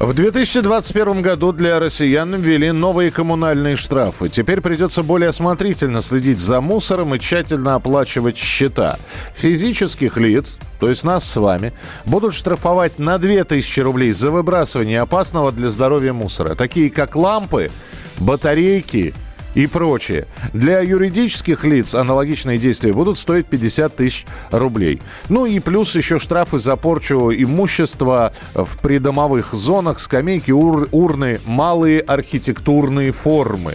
В 2021 году для россиян ввели новые коммунальные штрафы. Теперь придется более осмотрительно следить за мусором и тщательно оплачивать счета. Физических лиц, то есть нас с вами, будут штрафовать на 2000 рублей за выбрасывание опасного для здоровья мусора, такие как лампы, батарейки, и прочее. Для юридических лиц аналогичные действия будут стоить 50 тысяч рублей. Ну и плюс еще штрафы за порчу имущества в придомовых зонах, скамейки, ур, урны, малые архитектурные формы.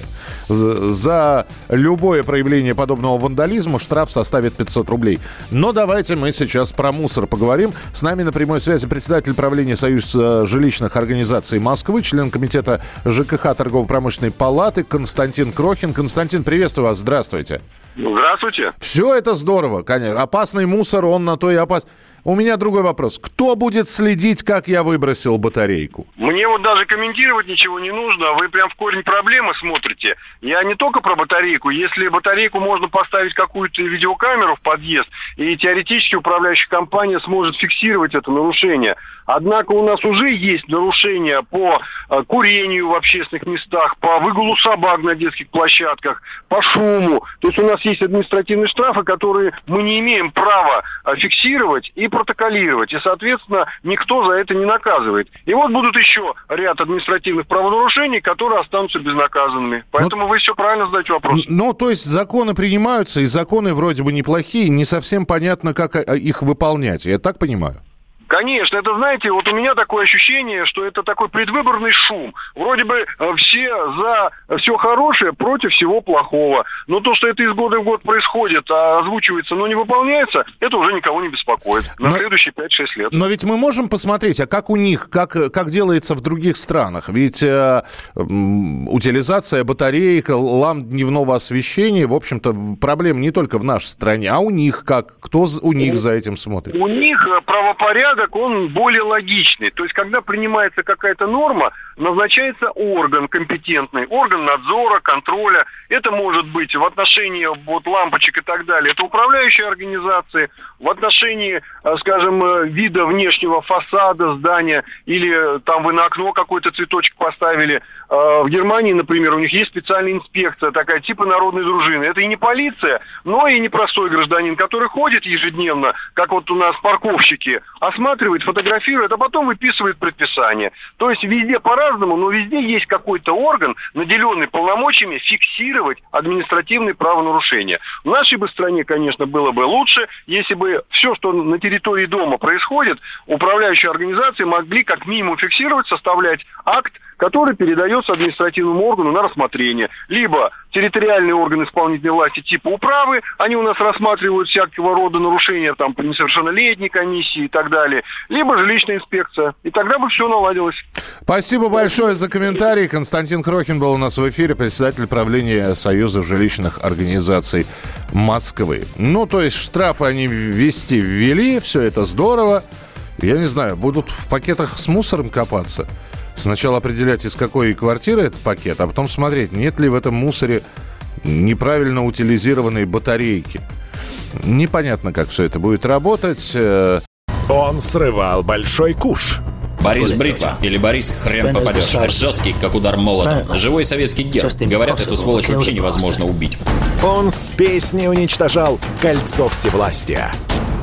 За любое проявление подобного вандализма штраф составит 500 рублей. Но давайте мы сейчас про мусор поговорим. С нами на прямой связи председатель правления Союза жилищных организаций Москвы, член комитета ЖКХ торгово-промышленной палаты Константин Кров Ерохин. Константин, приветствую вас. Здравствуйте. Здравствуйте. Все это здорово, конечно. Опасный мусор, он на то и опасный. У меня другой вопрос. Кто будет следить, как я выбросил батарейку? Мне вот даже комментировать ничего не нужно. Вы прям в корень проблемы смотрите. Я не только про батарейку. Если батарейку можно поставить какую-то видеокамеру в подъезд, и теоретически управляющая компания сможет фиксировать это нарушение. Однако у нас уже есть нарушения по э, курению в общественных местах, по выгулу собак на детских площадках, по шуму. То есть у нас есть административные штрафы, которые мы не имеем права э, фиксировать и протоколировать. И, соответственно, никто за это не наказывает. И вот будут еще ряд административных правонарушений, которые останутся безнаказанными. Поэтому ну, вы все правильно задаете вопрос. Ну, то есть законы принимаются, и законы вроде бы неплохие, не совсем понятно, как а, их выполнять. Я так понимаю? Конечно, это, знаете, вот у меня такое ощущение, что это такой предвыборный шум. Вроде бы э, все за все хорошее против всего плохого. Но то, что это из года в год происходит, а озвучивается, но не выполняется, это уже никого не беспокоит. На но, следующие 5-6 лет. Но ведь мы можем посмотреть, а как у них, как, как делается в других странах? Ведь э, утилизация батареек, ламп дневного освещения, в общем-то, проблем не только в нашей стране, а у них как? Кто у них за этим смотрит? У них э, правопорядок порядок, он более логичный. То есть, когда принимается какая-то норма, назначается орган компетентный, орган надзора, контроля. Это может быть в отношении вот лампочек и так далее. Это управляющие организации. В отношении, э, скажем, э, вида внешнего фасада здания или там вы на окно какой-то цветочек поставили. Э, в Германии, например, у них есть специальная инспекция, такая типа народной дружины. Это и не полиция, но и не простой гражданин, который ходит ежедневно, как вот у нас парковщики, осматривает, фотографирует, а потом выписывает предписание. То есть везде пора по-разному, но везде есть какой-то орган, наделенный полномочиями фиксировать административные правонарушения. В нашей бы стране, конечно, было бы лучше, если бы все, что на территории дома происходит, управляющие организации могли как минимум фиксировать, составлять акт, который передается административному органу на рассмотрение. Либо территориальный орган исполнительной власти типа управы, они у нас рассматривают всякого рода нарушения там по несовершеннолетней комиссии и так далее, либо жилищная инспекция. И тогда бы все наладилось. Спасибо большое за комментарий. Константин Крохин был у нас в эфире, председатель правления Союза жилищных организаций Москвы. Ну, то есть штрафы они ввести ввели, все это здорово. Я не знаю, будут в пакетах с мусором копаться. Сначала определять, из какой квартиры этот пакет, а потом смотреть, нет ли в этом мусоре неправильно утилизированной батарейки. Непонятно, как все это будет работать. Э. Он срывал большой куш. Борис Бритва или Борис хрен попадешь. Жесткий, как удар молотом. Живой советский герб. Говорят, эту сволочь вообще невозможно убить. Он с песней уничтожал кольцо всевластия.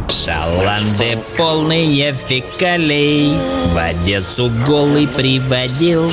Шаланды полные фекалей. В Одессу голый приводил